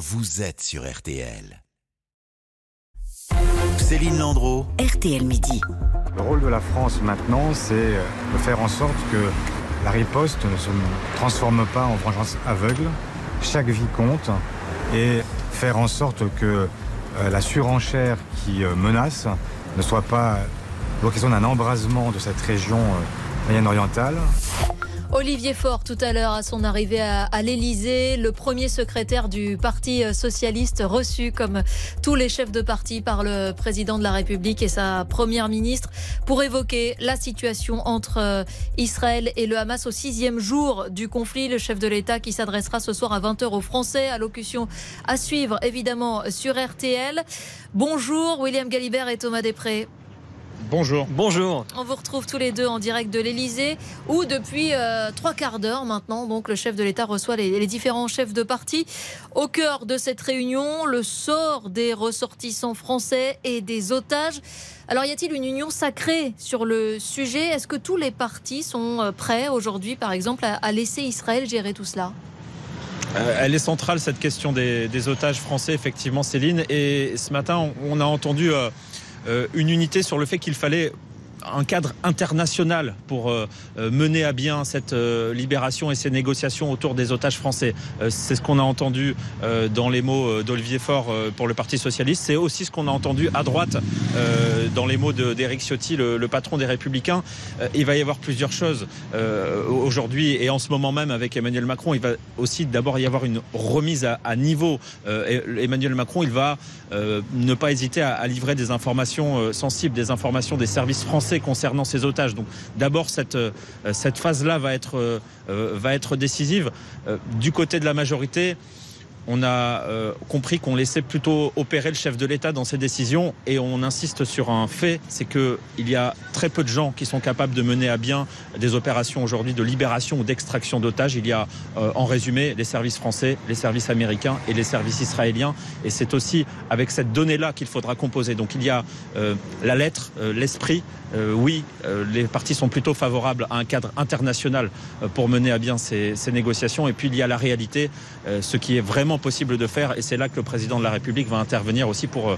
vous êtes sur RTL. Céline Landreau. RTL Midi. Le rôle de la France maintenant, c'est de faire en sorte que la riposte ne se transforme pas en vengeance aveugle. Chaque vie compte et faire en sorte que euh, la surenchère qui euh, menace ne soit pas l'occasion d'un embrasement de cette région euh, moyenne-orientale. Olivier Faure, tout à l'heure, à son arrivée à, l'Elysée, le premier secrétaire du Parti socialiste reçu comme tous les chefs de parti par le président de la République et sa première ministre pour évoquer la situation entre euh, Israël et le Hamas au sixième jour du conflit. Le chef de l'État qui s'adressera ce soir à 20h aux Français. Allocution à suivre évidemment sur RTL. Bonjour William Galibert et Thomas Després. Bonjour. Bonjour. On vous retrouve tous les deux en direct de l'Elysée, où depuis euh, trois quarts d'heure maintenant, donc le chef de l'État reçoit les, les, différents chefs de parti. Au cœur de cette réunion, le sort des ressortissants français et des otages. Alors y a-t-il une union sacrée sur le sujet? Est-ce que tous les partis sont euh, prêts aujourd'hui, par exemple, à, à laisser Israël gérer tout cela? Euh, elle est centrale, cette question des, des, otages français, effectivement, Céline. Et ce matin, on, on a entendu... Euh, une unité sur le fait qu'il fallait un cadre international pour euh, mener à bien cette euh, libération et ces négociations autour des otages français. Euh, c'est ce qu'on a entendu euh, dans les mots d'Olivier Faure euh, pour le Parti socialiste. C'est aussi ce qu'on a entendu à droite euh, dans les mots d'Éric Ciotti, le, patron des Républicains. il va y avoir plusieurs choses aujourd'hui et en ce moment même avec Emmanuel Macron. Il va aussi d'abord y avoir une remise à, niveau. Emmanuel Macron, il va ne pas hésiter à livrer des informations sensibles, des informations des services français concernant ces otages. Donc d'abord cette, euh, phase-là va être, euh, être décisive. Euh, du côté de la majorité, on a euh, compris qu'on laissait plutôt opérer le chef de l'État dans ses décisions et on insiste sur un fait, c'est qu'il y a très peu de gens qui sont capables de mener à bien des opérations aujourd'hui de libération ou d'extraction d'otages. Il y a euh, en résumé les services français, les services américains et les services israéliens et c'est aussi avec cette donnée-là qu'il faudra composer. Donc il y a euh, la lettre, l'esprit. Oui, les partis sont plutôt favorables à un cadre international pour mener à bien ces négociations et puis il y a la réalité, ce qui est vraiment possible de faire et c'est là que le président de la République va intervenir aussi pour,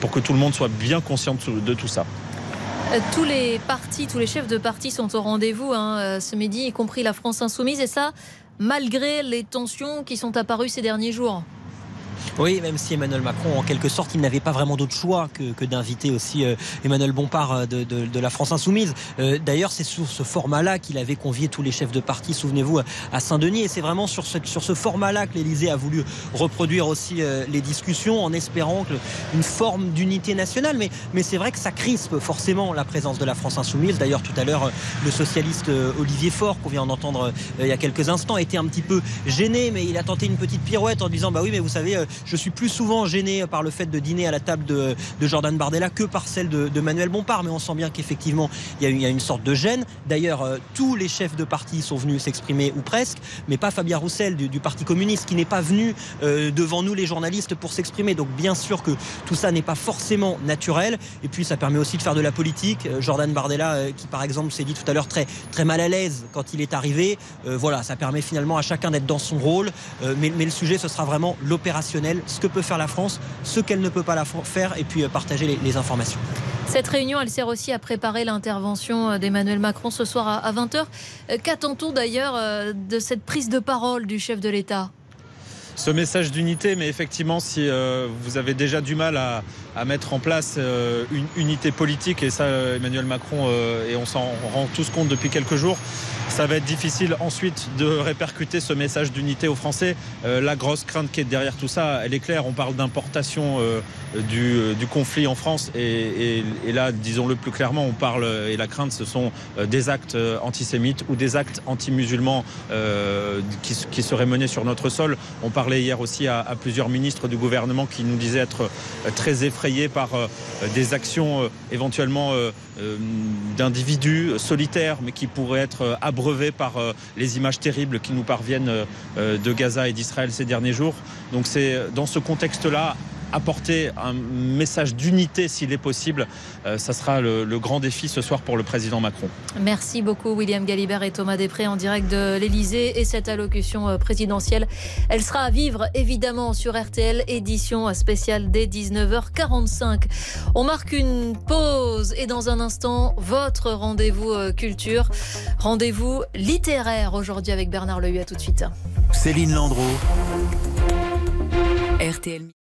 pour que tout le monde soit bien conscient de tout ça. Tous les partis, tous les chefs de partis sont au rendez-vous hein, ce midi, y compris la France insoumise, et ça, malgré les tensions qui sont apparues ces derniers jours. Oui, même si Emmanuel Macron, en quelque sorte, il n'avait pas vraiment d'autre choix que, que d'inviter aussi euh, Emmanuel Bompard de, de, de, la France Insoumise. Euh, D'ailleurs, c'est sur ce format-là qu'il avait convié tous les chefs de parti, souvenez-vous, à Saint-Denis. Et c'est vraiment sur ce, sur ce format-là que l'Élysée a voulu reproduire aussi euh, les discussions en espérant que, une forme d'unité nationale. Mais, mais c'est vrai que ça crispe forcément la présence de la France Insoumise. D'ailleurs, tout à l'heure, le socialiste euh, Olivier Faure, qu'on vient d'entendre euh, il y a quelques instants, était un petit peu gêné, mais il a tenté une petite pirouette en disant Bah oui, mais vous savez, je suis plus souvent gêné par le fait de dîner à la table de, Jordan Bardella que par celle de, Manuel Bompard. Mais on sent bien qu'effectivement, il, y, a une sorte de gêne. D'ailleurs, euh, tous les chefs de parti sont venus s'exprimer, ou presque, mais pas Fabien Roussel du, Parti communiste, qui n'est pas venu euh, devant nous, les journalistes, pour s'exprimer. Donc, bien sûr que tout ça n'est pas forcément naturel. Et puis, ça permet aussi de faire de la politique. Euh, Jordan Bardella, qui par exemple s'est dit tout à l'heure très, très mal à l'aise quand il est arrivé, voilà, ça permet finalement à chacun d'être dans son rôle. Mais le sujet, ce sera vraiment l'opérationnel, ce que peut faire la France, ce qu'elle ne peut pas la faire, et puis euh, partager les, les, informations. Cette réunion, elle sert aussi à préparer l'intervention d'Emmanuel Macron ce soir à, à 20h. Qu'attend-on d'ailleurs euh, de cette prise de parole du chef de l'État? Ce message d'unité, mais effectivement, si euh, vous avez déjà du mal à, mettre en place euh, une unité politique, et ça, Emmanuel Macron, euh, et on s'en rend tous compte depuis quelques jours, ça va être difficile ensuite de répercuter ce message d'unité aux Français. La grosse crainte qui est derrière tout ça, elle est claire. On parle d'importation du, du, conflit en France et, là, disons-le plus clairement, on parle et la crainte, ce sont euh, des actes antisémites ou des actes anti-musulmans euh, qui, qui, seraient menés sur notre sol. On parlait hier aussi à, à, plusieurs ministres du gouvernement qui nous disaient être très effrayés par des actions éventuellement d'individus solitaires, mais qui pourraient être abreuvés par les images terribles qui nous parviennent de Gaza et d'Israël ces derniers jours. Donc c'est dans ce contexte-là apporter un message d'unité s'il est possible. ça sera le, le, grand défi ce soir pour le président Macron. Merci beaucoup William Galibert et Thomas Després en direct de l'Elysée et cette allocution présidentielle. Elle sera à vivre évidemment sur RTL, édition spéciale dès 19h45. On marque une pause et dans un instant, votre rendez-vous culture, rendez-vous littéraire aujourd'hui avec Bernard Lehu. À tout de suite. Céline Landreau. RTL.